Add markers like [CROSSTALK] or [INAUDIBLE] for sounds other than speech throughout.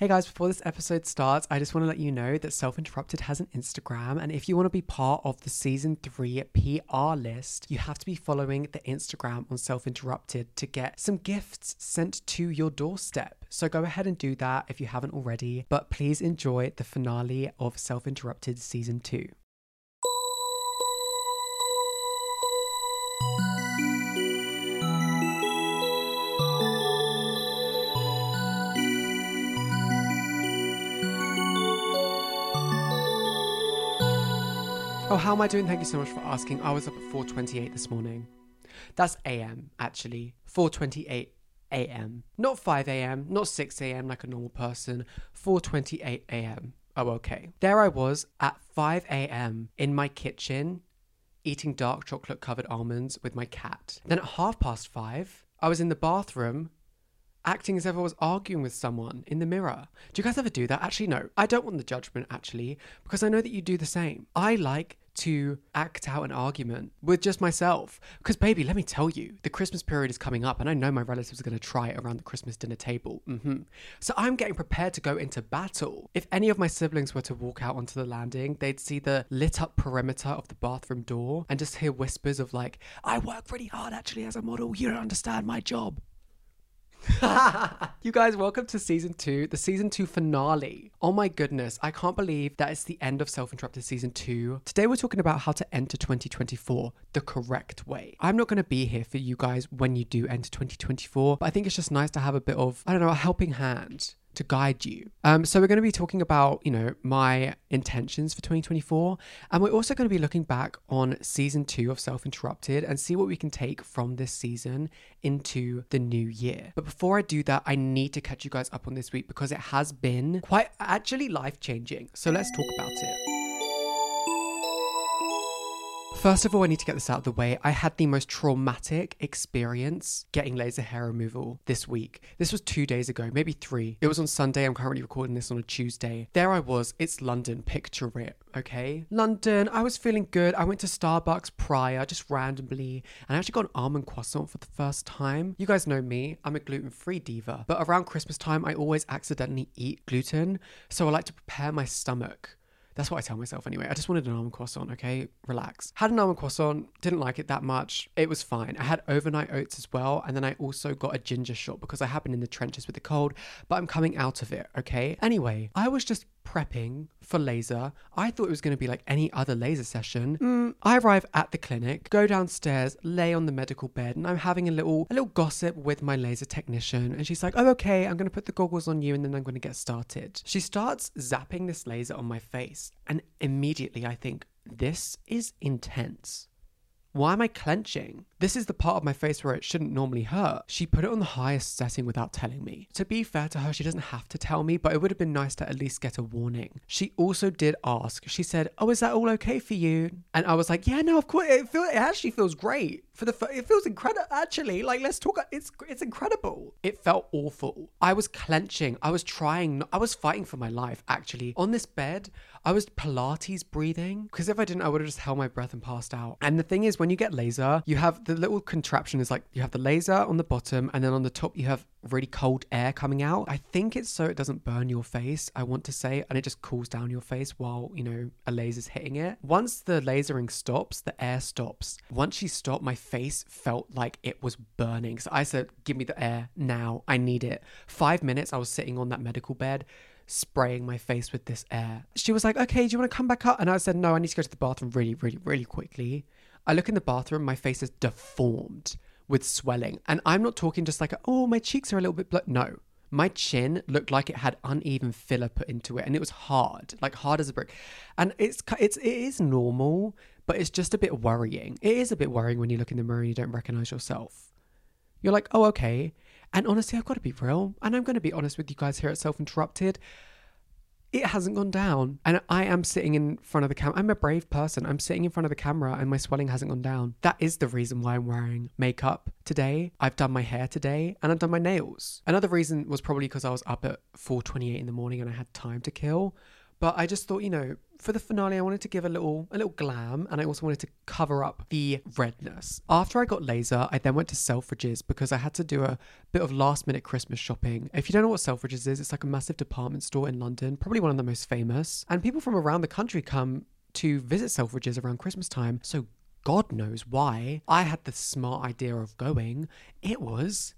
Hey guys, before this episode starts, I just want to let you know that Self Interrupted has an Instagram. And if you want to be part of the season three PR list, you have to be following the Instagram on Self Interrupted to get some gifts sent to your doorstep. So go ahead and do that if you haven't already. But please enjoy the finale of Self Interrupted season two. Oh, how am I doing? Thank you so much for asking. I was up at 4:28 this morning. That's AM actually. 4:28 AM. Not 5 AM, not 6 AM like a normal person. 4:28 AM. Oh, okay. There I was at 5 AM in my kitchen eating dark chocolate covered almonds with my cat. Then at half past 5, I was in the bathroom acting as if I was arguing with someone in the mirror. Do you guys ever do that? Actually, no. I don't want the judgment, actually, because I know that you do the same. I like to act out an argument with just myself. Because, baby, let me tell you, the Christmas period is coming up, and I know my relatives are going to try it around the Christmas dinner table. hmm So I'm getting prepared to go into battle. If any of my siblings were to walk out onto the landing, they'd see the lit up perimeter of the bathroom door and just hear whispers of, like, I work really hard actually as a model. You don't understand my job. [LAUGHS] you guys, welcome to season two, the season two finale. Oh my goodness, I can't believe that it's the end of Self Interrupted season two. Today, we're talking about how to enter 2024 the correct way. I'm not going to be here for you guys when you do enter 2024, but I think it's just nice to have a bit of, I don't know, a helping hand to guide you. Um, so we're going to be talking about, you know, my intentions for 2024, and we're also going to be looking back on season two of Self Interrupted and see what we can take from this season into the new year. But before I do that, I need to catch you guys up on this week because it has been quite actually life changing. So let's talk about it. First of all, I need to get this out of the way. I had the most traumatic experience getting laser hair removal this week. This was two days ago, maybe three. It was on Sunday. I'm currently recording this on a Tuesday. There I was. It's London. Picture it, okay? London. I was feeling good. I went to Starbucks prior, just randomly, and I actually got an almond croissant for the first time. You guys know me. I'm a gluten free diva. But around Christmas time, I always accidentally eat gluten. So I like to prepare my stomach that's what I tell myself anyway. I just wanted an almond croissant, okay? Relax. Had an almond croissant, didn't like it that much. It was fine. I had overnight oats as well, and then I also got a ginger shot because I have been in the trenches with the cold, but I'm coming out of it, okay? Anyway, I was just prepping for laser. I thought it was going to be like any other laser session. Mm, I arrive at the clinic, go downstairs, lay on the medical bed, and I'm having a little a little gossip with my laser technician. And she's like, "Oh, okay, I'm going to put the goggles on you, and then I'm going to get started." She starts zapping this laser on my face, and immediately I think this is intense. Why am I clenching? This is the part of my face where it shouldn't normally hurt. She put it on the highest setting without telling me. To be fair to her, she doesn't have to tell me, but it would have been nice to at least get a warning. She also did ask. She said, "Oh, is that all okay for you?" And I was like, "Yeah, no, of course. It it actually feels great." For the first, it feels incredible actually. Like let's talk it's it's incredible. It felt awful. I was clenching. I was trying I was fighting for my life actually. On this bed, I was pilates breathing because if I didn't I would have just held my breath and passed out. And the thing is when you get laser, you have the little contraption is like you have the laser on the bottom and then on the top you have really cold air coming out. I think it's so it doesn't burn your face, I want to say, and it just cools down your face while, you know, a laser's hitting it. Once the lasering stops, the air stops. Once she stopped, my face felt like it was burning. So I said, Give me the air now. I need it. Five minutes, I was sitting on that medical bed spraying my face with this air. She was like, okay, do you want to come back up? And I said, no, I need to go to the bathroom really, really, really quickly. I look in the bathroom, my face is deformed with swelling. And I'm not talking just like, oh, my cheeks are a little bit blood. No. My chin looked like it had uneven filler put into it and it was hard, like hard as a brick. And it's it's it is normal, but it's just a bit worrying. It is a bit worrying when you look in the mirror and you don't recognize yourself. You're like, "Oh, okay." And honestly, I've got to be real. And I'm going to be honest with you guys here at Self Interrupted. It hasn't gone down. And I am sitting in front of the camera. I'm a brave person. I'm sitting in front of the camera and my swelling hasn't gone down. That is the reason why I'm wearing makeup today. I've done my hair today and I've done my nails. Another reason was probably because I was up at 4:28 in the morning and I had time to kill. But I just thought, you know, for the finale, I wanted to give a little a little glam, and I also wanted to cover up the redness. After I got laser, I then went to Selfridges because I had to do a bit of last minute Christmas shopping. If you don't know what Selfridges is, it's like a massive department store in London, probably one of the most famous, and people from around the country come to visit Selfridges around Christmas time. So God knows why I had the smart idea of going. It was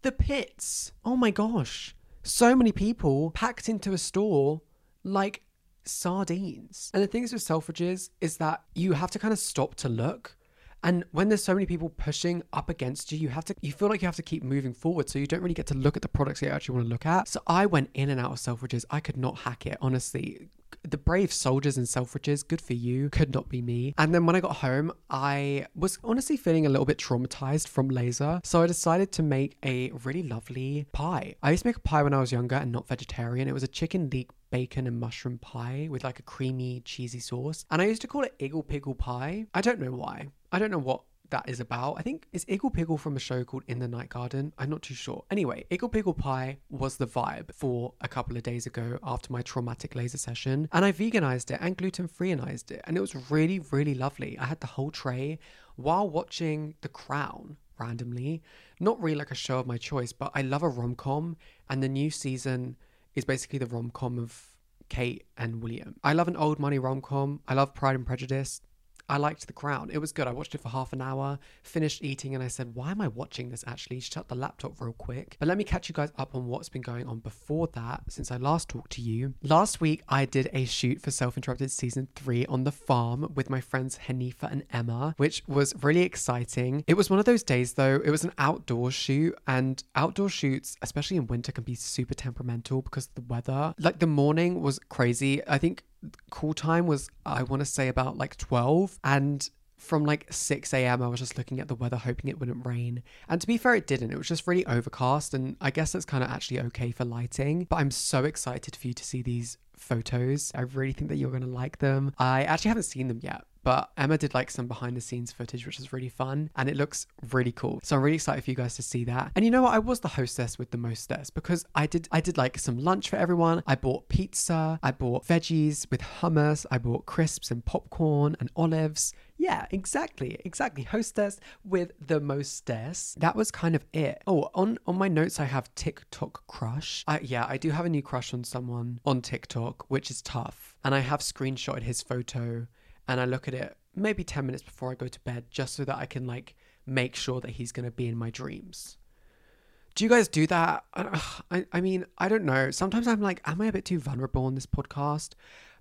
the pits. Oh my gosh. So many people packed into a store like sardines. And the things with Selfridges is that you have to kind of stop to look. And when there's so many people pushing up against you, you have to you feel like you have to keep moving forward. So you don't really get to look at the products that you actually want to look at. So I went in and out of Selfridges. I could not hack it, honestly the brave soldiers in Selfridges, good for you, could not be me. And then when I got home, I was honestly feeling a little bit traumatized from laser. So I decided to make a really lovely pie. I used to make a pie when I was younger and not vegetarian. It was a chicken leek bacon and mushroom pie with like a creamy, cheesy sauce. And I used to call it Iggle Piggle Pie. I don't know why. I don't know what that is about. I think it's Iggle Piggle from a show called In the Night Garden. I'm not too sure. Anyway, Iggle Piggle Pie was the vibe for a couple of days ago after my traumatic laser session. And I veganized it and gluten freeized it. And it was really, really lovely. I had the whole tray while watching The Crown randomly. Not really like a show of my choice, but I love a rom com. And the new season is basically the rom com of Kate and William. I love an old money rom com. I love Pride and Prejudice. I liked The Crown. It was good. I watched it for half an hour, finished eating, and I said, Why am I watching this actually? Shut the laptop real quick. But let me catch you guys up on what's been going on before that since I last talked to you. Last week, I did a shoot for Self Interrupted Season 3 on the farm with my friends Hanifa and Emma, which was really exciting. It was one of those days, though, it was an outdoor shoot, and outdoor shoots, especially in winter, can be super temperamental because of the weather. Like the morning was crazy. I think call time was I want to say about like 12 and from like 6 a.m. I was just looking at the weather hoping it wouldn't rain. And to be fair it didn't. It was just really overcast and I guess that's kind of actually okay for lighting, but I'm so excited for you to see these photos. I really think that you're going to like them. I actually haven't seen them yet, but Emma did like some behind the scenes footage, which is really fun and it looks really cool. So I'm really excited for you guys to see that. And you know what? I was the hostess with the mostess because I did I did like some lunch for everyone. I bought pizza, I bought veggies with hummus, I bought crisps and popcorn and olives. Yeah, exactly, exactly. Hostess with the mostess. That was kind of it. Oh, on on my notes I have TikTok crush. I, yeah, I do have a new crush on someone on TikTok, which is tough. And I have screenshotted his photo and I look at it maybe 10 minutes before I go to bed just so that I can like make sure that he's to be in my dreams. Do you guys do that? I, I mean, I don't know. Sometimes I'm like, am I a bit too vulnerable on this podcast?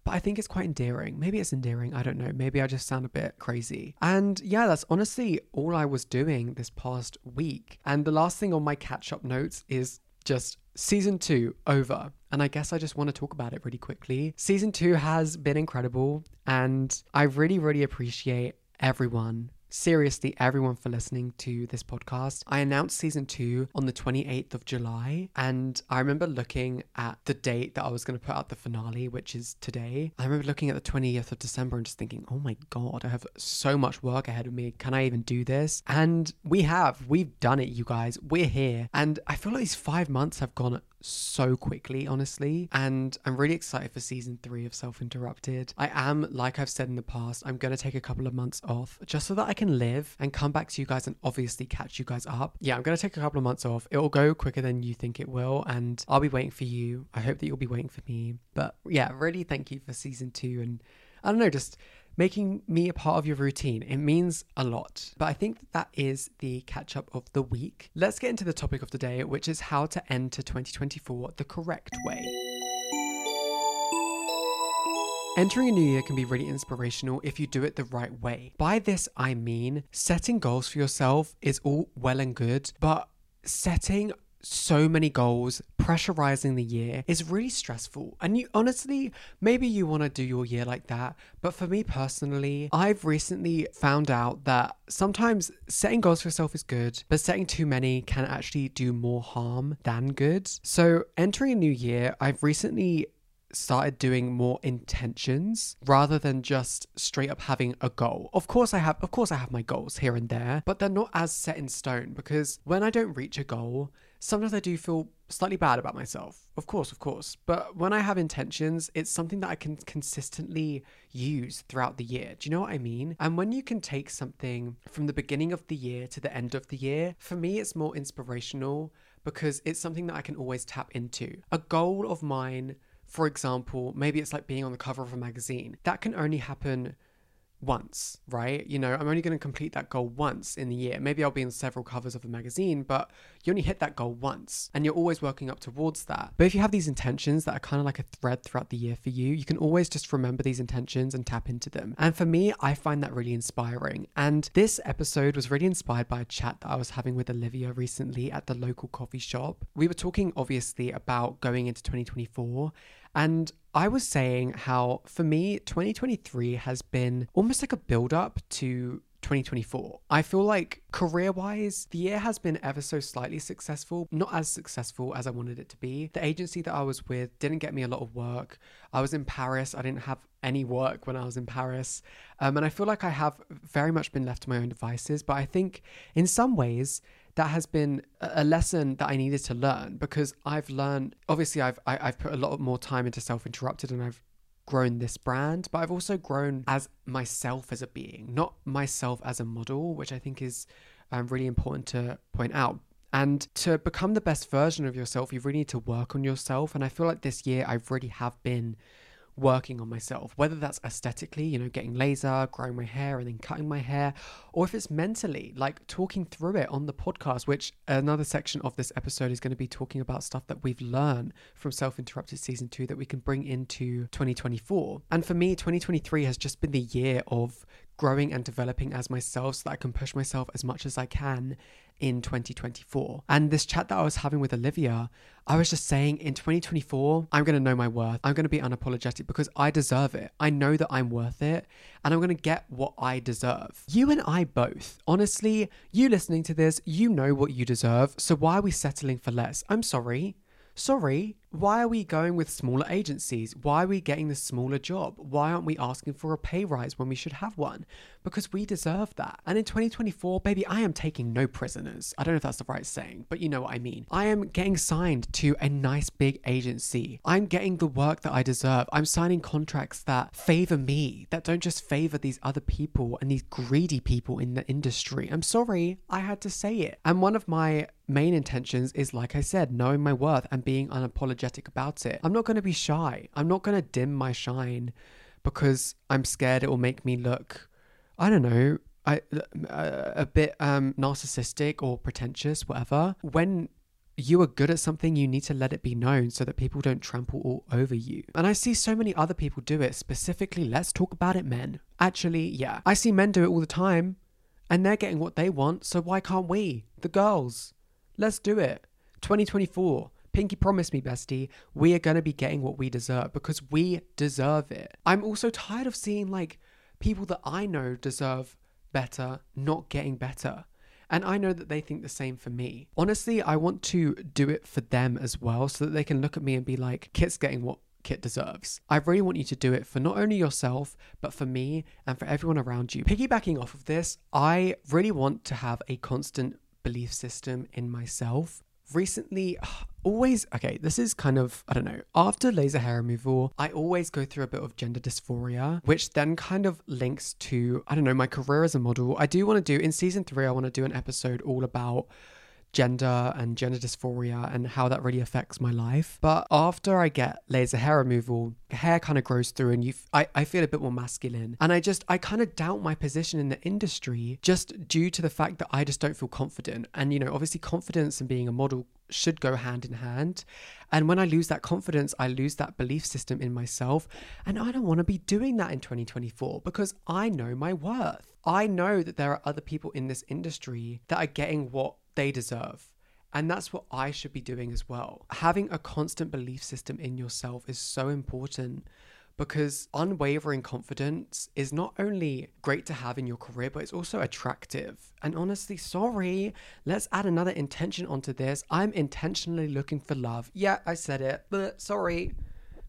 But I think it's quite endearing. Maybe it's endearing. I don't know. Maybe I just sound a bit crazy. And yeah, that's honestly all I was doing this past week. And the last thing on my catch up notes is just season two over. And I guess I just want to talk about it really quickly. Season two has been incredible, and I really, really appreciate everyone seriously everyone for listening to this podcast. I announced season two on the 28th of July, and I remember looking at the date that I was going to put out the finale, which is today. I remember looking at the 20th of December and just thinking, oh my God, I have so much work ahead of me. Can I even do this? And we have, we've done it, you guys. We're here. And I feel like these five months have gone so quickly, honestly. And I'm really excited for season three of Self Interrupted. I am, like I've said in the past, I'm going to take a couple of months off just so that I can live and come back to you guys and obviously catch you guys up. Yeah, I'm going to take a couple of months off. It will go quicker than you think it will. And I'll be waiting for you. I hope that you'll be waiting for me. But yeah, really thank you for season two. And I don't know, just making me a part of your routine. It means a lot. But I think that, is the catch up of the week. Let's get into the topic of the day, which is how to enter 2024 the correct way. Entering a new year can be really inspirational if you do it the right way. By this, I mean setting goals for yourself is all well and good, but setting so many goals, pressurizing the year is really stressful. And you honestly, maybe you want to do your year like that. But for me personally, I've recently found out that sometimes setting goals for yourself is good, but setting too many can actually do more harm than good. So entering a new year, I've recently started doing more intentions rather than just straight up having a goal. Of course I have of course I have my goals here and there, but they're not as set in stone because when I don't reach a goal, sometimes I do feel slightly bad about myself. Of course, of course. But when I have intentions, it's something that I can consistently use throughout the year. Do you know what I mean? And when you can take something from the beginning of the year to the end of the year, for me it's more inspirational because it's something that I can always tap into. A goal of mine for example, maybe it's like being on the cover of a magazine. That can only happen once, right? You know, I'm only going to complete that goal once in the year. Maybe I'll be in several covers of a magazine, but you only hit that goal once and you're always working up towards that. But if you have these intentions that are kind of like a thread throughout the year for you, you can always just remember these intentions and tap into them. And for me, I find that really inspiring. And this episode was really inspired by a chat that I was having with Olivia recently at the local coffee shop. We were talking obviously about going into 2024 and I was saying how for me, 2023 has been almost like a build up to 2024. I feel like career wise, the year has been ever so slightly successful, not as successful as I wanted it to be. The agency that I was with didn't get me a lot of work. I was in Paris, I didn't have any work when I was in Paris. Um, and I feel like I have very much been left to my own devices. But I think in some ways, that has been a lesson that I needed to learn because I've learned obviously I've I, have i have put a lot more time into self interrupted and I've grown this brand but I've also grown as myself as a being not myself as a model which I think is um, really important to point out. And to become the best version of yourself you really need to work on yourself. And I feel like this year I really have been working on myself, whether that's aesthetically, you know, getting laser, growing my hair, and then cutting my hair, or if it's mentally, like talking through it on the podcast, which another section of this episode is going to be talking about stuff that we've learned from Self Interrupted Season 2 that we can bring into 2024. And for me, 2023 has just been the year of growing and developing as myself so that I can push myself as much as I can in 2024. And this chat that I was having with Olivia, I was just saying in 2024, I'm going to know my worth. I'm going to be unapologetic because I deserve it. I know that I'm worth it and I'm going to get what I deserve. You and I both. Honestly, you listening to this, you know what you deserve. So why are we settling for less? I'm sorry. Sorry, why are we going with smaller agencies? Why are we getting the smaller job? Why aren't we asking for a pay rise when we should have one? Because we deserve that. And in 2024, baby, I am taking no prisoners. I don't know if that's the right saying, but you know what I mean. I am getting signed to a nice big agency. I'm getting the work that I deserve. I'm signing contracts that favor me, that don't just favor these other people and these greedy people in the industry. I'm sorry, I had to say it. And one of my main intentions is, like I said, knowing my worth and being unapologetic about it. I'm not going to be shy. I'm not going to dim my shine because I'm scared it will make me look, I don't know, I, uh, a bit um, narcissistic or pretentious, whatever. When you are good at something, you need to let it be known so that people don't trample all over you. And I see so many other people do it. Specifically, let's talk about it, men. Actually, yeah, I see men do it all the time and they're getting what they want, so why can't we, the girls? Let's do it. 2024. Pinky promise me, bestie, we are going to be getting what we deserve because we deserve it. I'm also tired of seeing like people that I know deserve better not getting better. And I know that they think the same for me. Honestly, I want to do it for them as well so that they can look at me and be like, Kit's getting what Kit deserves. I really want you to do it for not only yourself, but for me and for everyone around you. Piggybacking off of this, I really want to have a constant belief system in myself. Recently, [SIGHS] always, okay, this is kind of, I don't know, after laser hair removal, I always go through a bit of gender dysphoria, which then kind of links to, I don't know, my career as a model. I do want to do, in season three, I want to do an episode all about gender and gender dysphoria and how that really affects my life. But after I get laser hair removal, hair kind of grows through and you f- I, I feel a bit more masculine. And I just I kind of doubt my position in the industry just due to the fact that I just don't feel confident. And you know, obviously confidence and being a model should go hand in hand. And when I lose that confidence, I lose that belief system in myself. And I don't want to be doing that in 2024 because I know my worth. I know that there are other people in this industry that are getting what they deserve. And that's what I should be doing as well. Having a constant belief system in yourself is so important because unwavering confidence is not only great to have in your career, but it's also attractive. And honestly, sorry, let's add another intention onto this. I'm intentionally looking for love. Yeah, I said it, but sorry.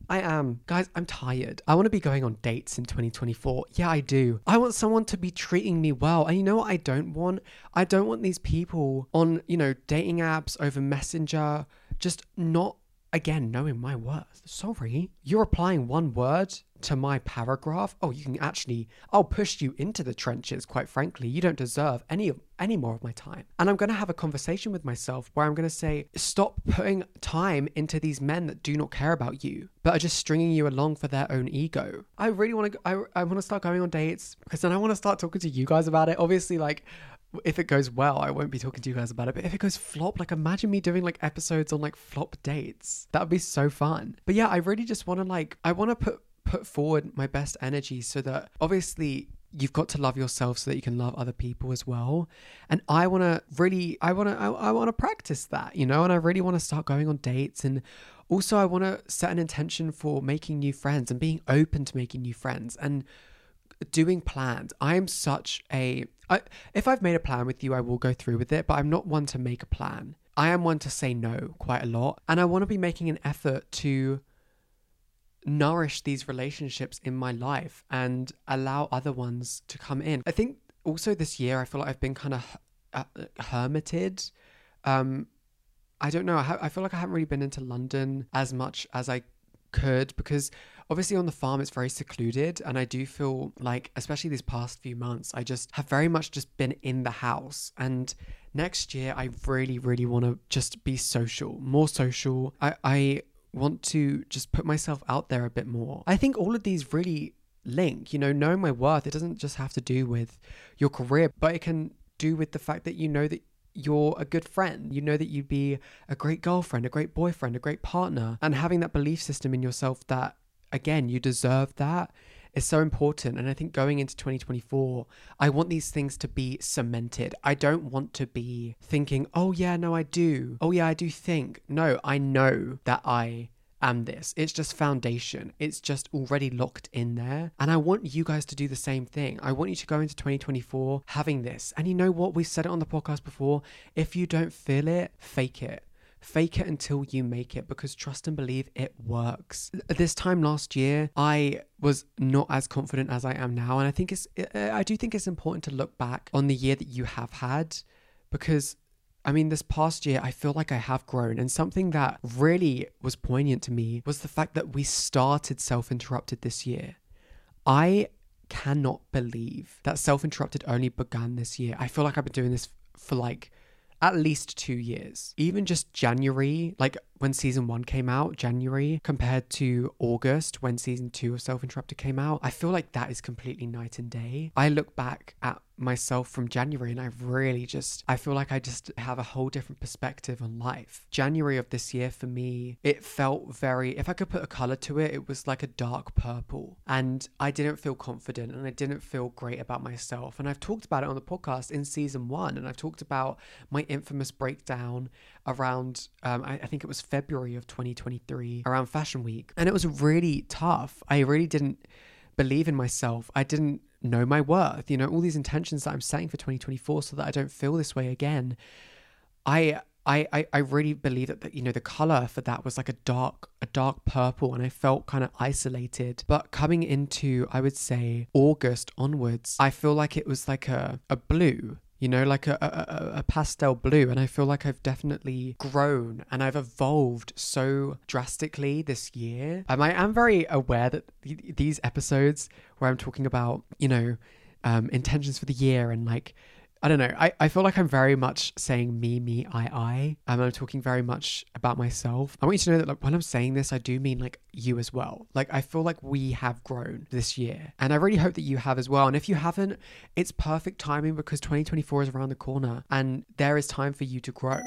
I am. Guys, I'm tired. I want to be going on dates in 2024. Yeah, I do. I want someone to be treating me well. And you know what I don't want? I don't want these people on, you know, dating apps over Messenger just not again knowing my worth. Sorry, you're applying one word to my paragraph. Oh, you can actually I'll push you into the trenches, quite frankly. You don't deserve any of any more of my time. And I'm going to have a conversation with myself where I'm going to say, stop putting time into these men that do not care about you, but are just stringing you along for their own ego. I really want to I I want to start going on dates because then I want to start talking to you guys about it. Obviously like if it goes well, I won't be talking to you guys about it. But if it goes flop, like imagine me doing like episodes on like flop dates. That would be so fun. But yeah, I really just want to like I want to put put forward my best energy so that obviously you've got to love yourself so that you can love other people as well. And I want to really I want to I, I want to practice that, you know, and I really want to start going on dates and also I want to set an intention for making new friends and being open to making new friends and doing plans. I am such a I, if I've made a plan with you, I will go through with it, but I'm not one to make a plan. I am one to say no quite a lot, and I want to be making an effort to nourish these relationships in my life and allow other ones to come in. I think also this year I feel like I've been kind of uh, hermited. Um, I don't know. I, ha- I feel like I haven't really been into London as much as I could because obviously on the farm it's very secluded and i do feel like especially these past few months i just have very much just been in the house. And next year i really really want to just be social more social. I i want to just put myself out there a bit more. I think all of these really link you know knowing my worth it doesn't just have to do with your career but it can do with the fact that you know that you're a good friend. You know that you'd be a great girlfriend, a great boyfriend, a great partner. And having that belief system in yourself that again, you deserve that is so important. And I think going into 2024, I want these things to be cemented. I don't want to be thinking, oh, yeah, no, I do. Oh, yeah, I do think. No, I know that I am this. It's just foundation. It's just already locked in there. And I want you guys to do the same thing. I want you to go into 2024 having this. And you know what? We said it on the podcast before. If you don't feel it, fake it. Fake it until you make it because trust and believe it works. This time last year, I was not as confident as I am now. And I think it's, I do think it's important to look back on the year that you have had because I mean, this past year, I feel like I have grown. And something that really was poignant to me was the fact that we started Self Interrupted this year. I cannot believe that Self Interrupted only began this year. I feel like I've been doing this for like at least two years. Even just January, like when season one came out, January, compared to August when season two of Self Interrupted came out, I feel like that is completely night and day. I look back at myself from January and I really just I feel like I just have a whole different perspective on life. January of this year for me, it felt very if I could put a color to it, it was like a dark purple. And I didn't feel confident and I didn't feel great about myself. And I've talked about it on the podcast in season 1 and I've talked about my infamous breakdown around um, I, I think it was February of 2023 around Fashion Week. And it was really tough. I really didn't believe in myself. I didn't know my worth, you know, all these intentions that I'm setting for 2024 so that I don't feel this way again. I I, I, really believe that, that you know the color for that was like a dark a dark purple and I felt kind of isolated but coming into I would say August onwards I feel like it was like a, a blue you know, like a, a, a, pastel blue. And I feel like I've definitely grown and I've evolved so drastically this year. Um, I am very aware that th- these episodes where I'm talking about, you know, um, intentions for the year and like I don't know. I, I feel like I'm very much saying me, me, I, I. Um, I'm talking very much about myself. I want you to know that like when I'm saying this, I do mean like you as well. Like I feel like we have grown this year. And I really hope that you have as well. And if you haven't, it's perfect timing because 2024 is around the corner and there is time for you to grow.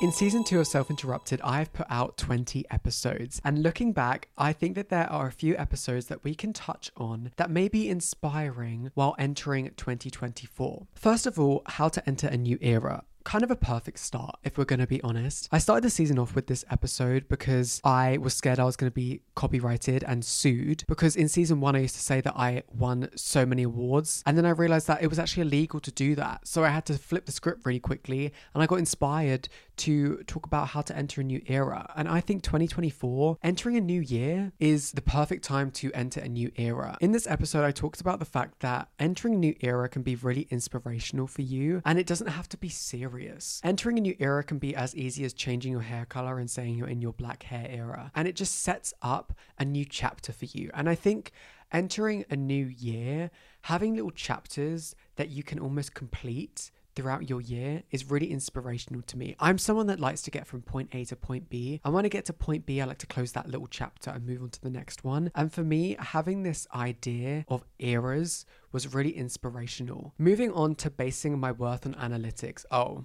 In season two of Self Interrupted, I've put out 20 episodes. And looking back, I think that there are a few episodes that we can touch on that may be inspiring while entering 2024. First of all, how to enter a new era kind of a perfect start, if we're going to be honest. I started the season off with this episode because I was scared I was going to be copyrighted and sued. Because in season one, I used to say that I won so many awards. And then I realized that it was actually illegal to do that. So I had to flip the script really quickly. And I got inspired to talk about how to enter a new era. And I think 2024, entering a new year, is the perfect time to enter a new era. In this episode, I talked about the fact that entering a new era can be really inspirational for you and it doesn't have to be serious. Entering a new era can be as easy as changing your hair color and saying you're in your black hair era. And it just sets up a new chapter for you. And I think entering a new year, having little chapters that you can almost complete throughout your year is really inspirational to me. I'm someone that likes to get from point A to point B. And when I get to point B, I like to close that little chapter and move on to the next one. And for me, having this idea of eras was really inspirational. Moving on to basing my worth on analytics. Oh,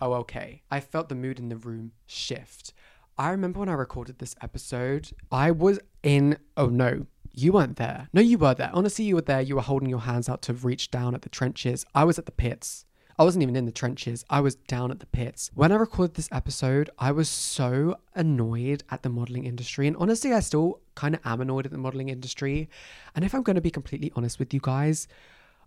oh, okay. I felt the mood in the room shift. I remember when I recorded this episode, I was in, oh no, you weren't there. No, you were there. Honestly, you were there. You were holding your hands out to reach down at the trenches. I was at the pits. I wasn't even in the trenches. I was down at the pits. When I recorded this episode, I was so annoyed at the modeling industry. And honestly, I still kind of am annoyed at the modeling industry. And if I'm going to be completely honest with you guys,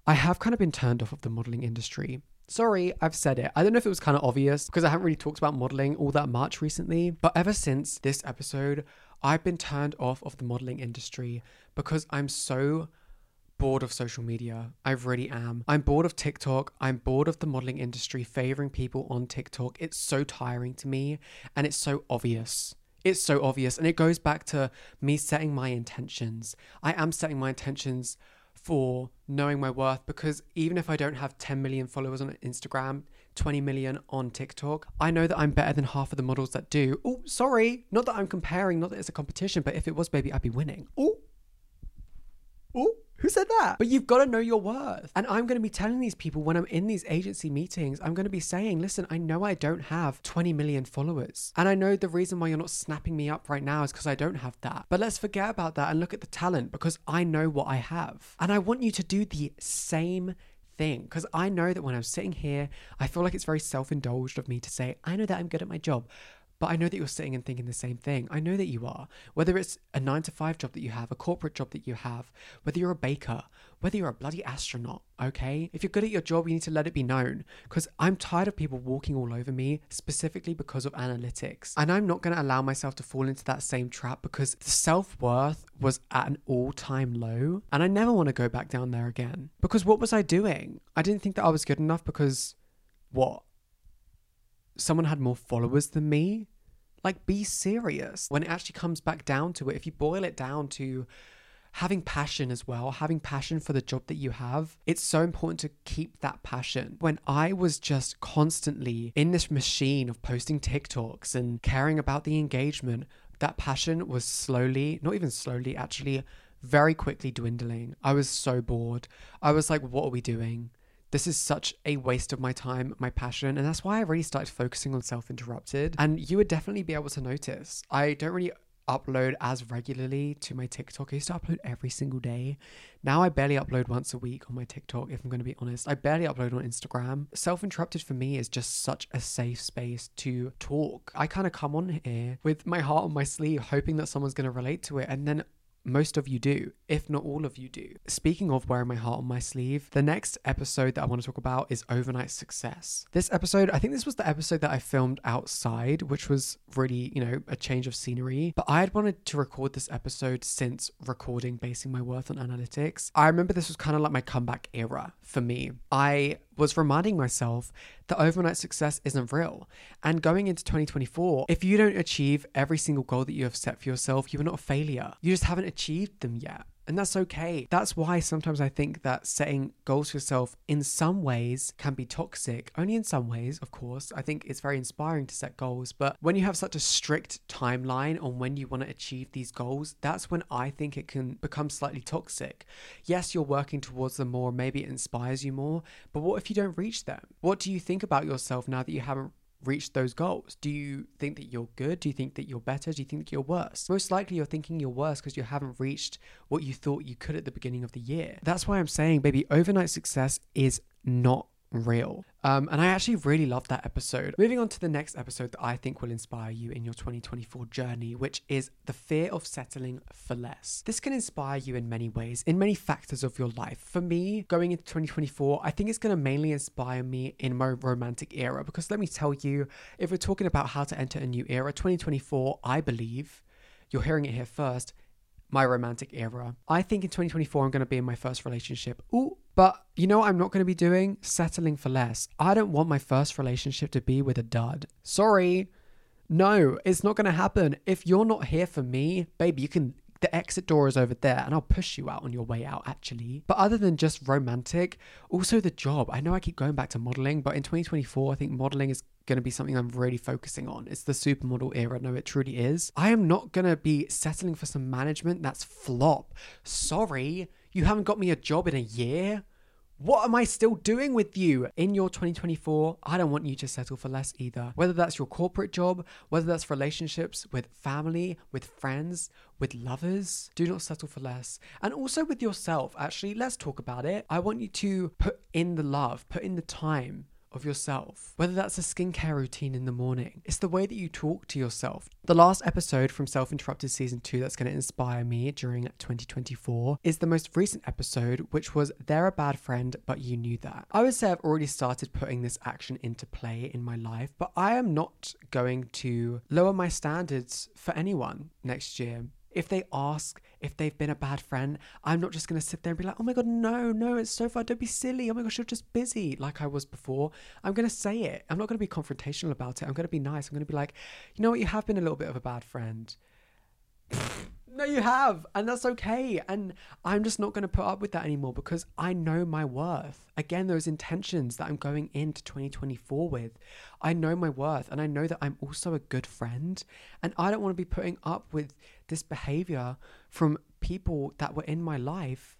I have kind of been turned off of the modeling industry. Sorry, I've said it. I don't know if it was kind of obvious because I haven't really talked about modeling all that much recently. But ever since this episode, I've been turned off of the modeling industry because I'm so bored of social media. I really am. I'm bored of TikTok. I'm bored of the modeling industry favoring people on TikTok. It's so tiring to me and it's so obvious. It's so obvious. And it goes back to me setting my intentions. I am setting my intentions for knowing my worth because even if I don't have 10 million followers on Instagram, 20 million on TikTok, I know that I'm better than half of the models that do. Oh, sorry. Not that I'm comparing, not that it's a competition, but if it was, baby, I'd be winning. Oh, oh. Who said that? But you've got to know your worth. And I'm going to be telling these people when I'm in these agency meetings, I'm going to be saying, listen, I know I don't have 20 million followers. And I know the reason why you're not snapping me up right now is because I don't have that. But let's forget about that and look at the talent because I know what I have. And I want you to do the same thing because I know that when I'm sitting here, I feel like it's very self indulged of me to say, I know that I'm good at my job. But I know that you're sitting and thinking the same thing. I know that you are. Whether it's a nine to five job that you have, a corporate job that you have, whether you're a baker, whether you're a bloody astronaut, okay? If you're good at your job, you need to let it be known. Because I'm tired of people walking all over me specifically because of analytics. And I'm not going to allow myself to fall into that same trap because the self worth was at an all time low. And I never want to go back down there again. Because what was I doing? I didn't think that I was good enough because what? Someone had more followers than me. Like, be serious. When it actually comes back down to it, if you boil it down to having passion as well, having passion for the job that you have, it's so important to keep that passion. When I was just constantly in this machine of posting TikToks and caring about the engagement, that passion was slowly, not even slowly, actually very quickly dwindling. I was so bored. I was like, what are we doing? This is such a waste of my time, my passion, and that's why I really started focusing on self interrupted. And you would definitely be able to notice. I don't really upload as regularly to my TikTok. I used to upload every single day. Now I barely upload once a week on my TikTok, if I'm going to be honest. I barely upload on Instagram. Self interrupted for me is just such a safe space to talk. I kind of come on here with my heart on my sleeve, hoping that someone's going to relate to it. And then most of you do, if not all of you do. Speaking of wearing my heart on my sleeve, the next episode that I want to talk about is overnight success. This episode, I think this was the episode that I filmed outside, which was really, you know, a change of scenery. But I had wanted to record this episode since recording Basing My Worth on Analytics. I remember this was kind of like my comeback era for me. I was reminding myself that overnight success isn't real. And going into 2024, if you don't achieve every single goal that you have set for yourself, you are not a failure. You just haven't achieved them yet. And that's okay. That's why sometimes I think that setting goals for yourself in some ways can be toxic. Only in some ways, of course. I think it's very inspiring to set goals. But when you have such a strict timeline on when you want to achieve these goals, that's when I think it can become slightly toxic. Yes, you're working towards them more. Maybe it inspires you more. But what if you don't reach them? What do you think about yourself now that you haven't reached those goals? Do you think that you're good? Do you think that you're better? Do you think that you're worse? Most likely you're thinking you're worse because you haven't reached what you thought you could at the beginning of the year. That's why I'm saying, baby, overnight success is not real. Um, and I actually really loved that episode. Moving on to the next episode that I think will inspire you in your 2024 journey, which is the fear of settling for less. This can inspire you in many ways, in many factors of your life. For me, going into 2024, I think it's going to mainly inspire me in my romantic era because let me tell you, if we're talking about how to enter a new era, 2024, I believe, you're hearing it here first, my romantic era. I think in 2024, I'm going to be in my first relationship. Ooh, but you know what I'm not going to be doing? Settling for less. I don't want my first relationship to be with a dud. Sorry. No, it's not going to happen. If you're not here for me, baby, you can the exit door is over there and I'll push you out on your way out actually. But other than just romantic, also the job. I know I keep going back to modeling, but in 2024, I think modeling is going to be something I'm really focusing on. It's the supermodel era. No, it truly is. I am not going to be settling for some management that's flop. Sorry, you haven't got me a job in a year. What am I still doing with you in your 2024? I don't want you to settle for less either. Whether that's your corporate job, whether that's relationships with family, with friends, with lovers, do not settle for less. And also with yourself, actually, let's talk about it. I want you to put in the love, put in the time of yourself, whether that's a skincare routine in the morning. It's the way that you talk to yourself. The last episode from Self Interrupted Season 2 that's going to inspire me during 2024 is the most recent episode, which was They're a Bad Friend, but You Knew That. I would say I've already started putting this action into play in my life, but I am not going to lower my standards for anyone next year if they ask if they've been a bad friend, I'm not just going to sit there and be like, oh my God, no, no, it's so far. Don't be silly. Oh my gosh, you're just busy like I was before. I'm going to say it. I'm not going to be confrontational about it. I'm going to be nice. I'm going to be like, you know what? You have been a little bit of a bad friend. No, you have. And that's okay. And I'm just not going to put up with that anymore because I know my worth. Again, those intentions that I'm going into 2024 with, I know my worth and I know that I'm also a good friend. And I don't want to be putting up with this behavior from people that were in my life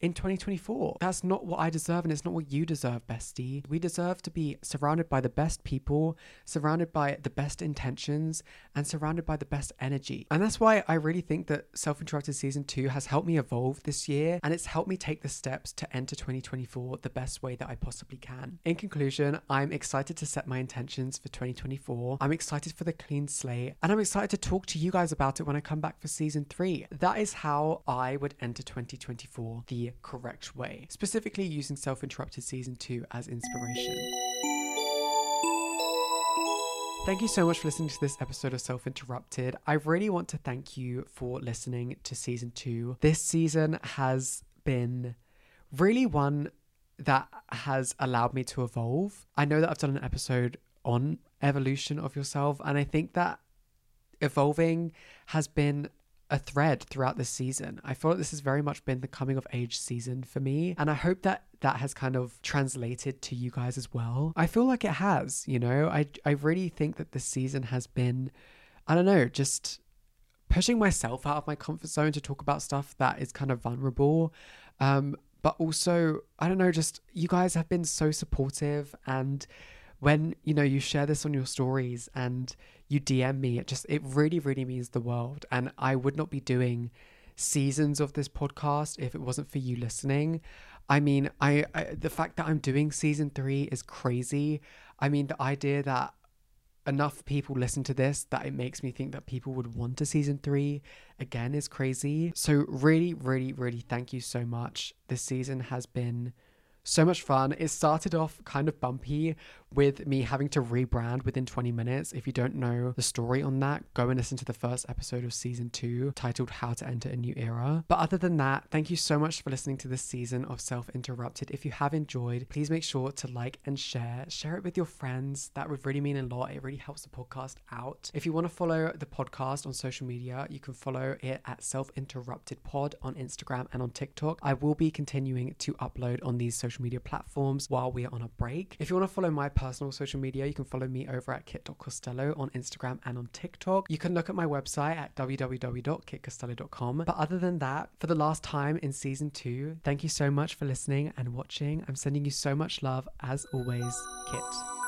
in 2024. That's not what I deserve, and it's not what you deserve, bestie. We deserve to be surrounded by the best people, surrounded by the best intentions, and surrounded by the best energy. And that's why I really think that Self Interrupted Season 2 has helped me evolve this year, and it's helped me take the steps to enter 2024 the best way that I possibly can. In conclusion, I'm excited to set my intentions for 2024. I'm excited for the clean slate, and I'm excited to talk to you guys about it when I come back for Season 3. That is how I would enter 2024 the correct way, specifically using Self Interrupted Season 2 as inspiration. Thank you so much for listening to this episode of Self Interrupted. I really want to thank you for listening to season two. This season has been really one that has allowed me to evolve. I know that I've done an episode on evolution of yourself, and I think that evolving has been a thread throughout this season. I feel like this has very much been the coming of age season for me, and I hope that that has kind of translated to you guys as well. I feel like it has, you know. I I really think that this season has been I don't know, just pushing myself out of my comfort zone to talk about stuff that is kind of vulnerable. Um but also, I don't know, just you guys have been so supportive and when you know you share this on your stories and you DM me, it just it really really means the world. And I would not be doing seasons of this podcast if it wasn't for you listening. I mean, I, I the fact that I'm doing season 3 is crazy. I mean, the idea that enough people listen to this that it makes me think that people would want a season three again is crazy. So, really, really, really thank you so much. This season has been so much fun. It started off kind of bumpy with me having to rebrand within 20 minutes. If you don't know the story on that, go and listen to the first episode of season two titled How to Enter a New Era. But other than that, thank you so much for listening to this season of Self Interrupted. If you have enjoyed, please make sure to like and share. Share it with your friends. That would really mean a lot. It really helps the podcast out. If you want to follow the podcast on social media, you can follow it at Self Interrupted Pod on Instagram and on TikTok. I will be continuing to upload on these social media platforms while we are on a break. If you want to follow my personal social media, you can follow me over at kit.costello on Instagram and on TikTok. You can look at my website at www.kitcostello.com. But other than that, for the last time in season two, thank you so much for listening and watching. I'm sending you so much love, as always, Kit.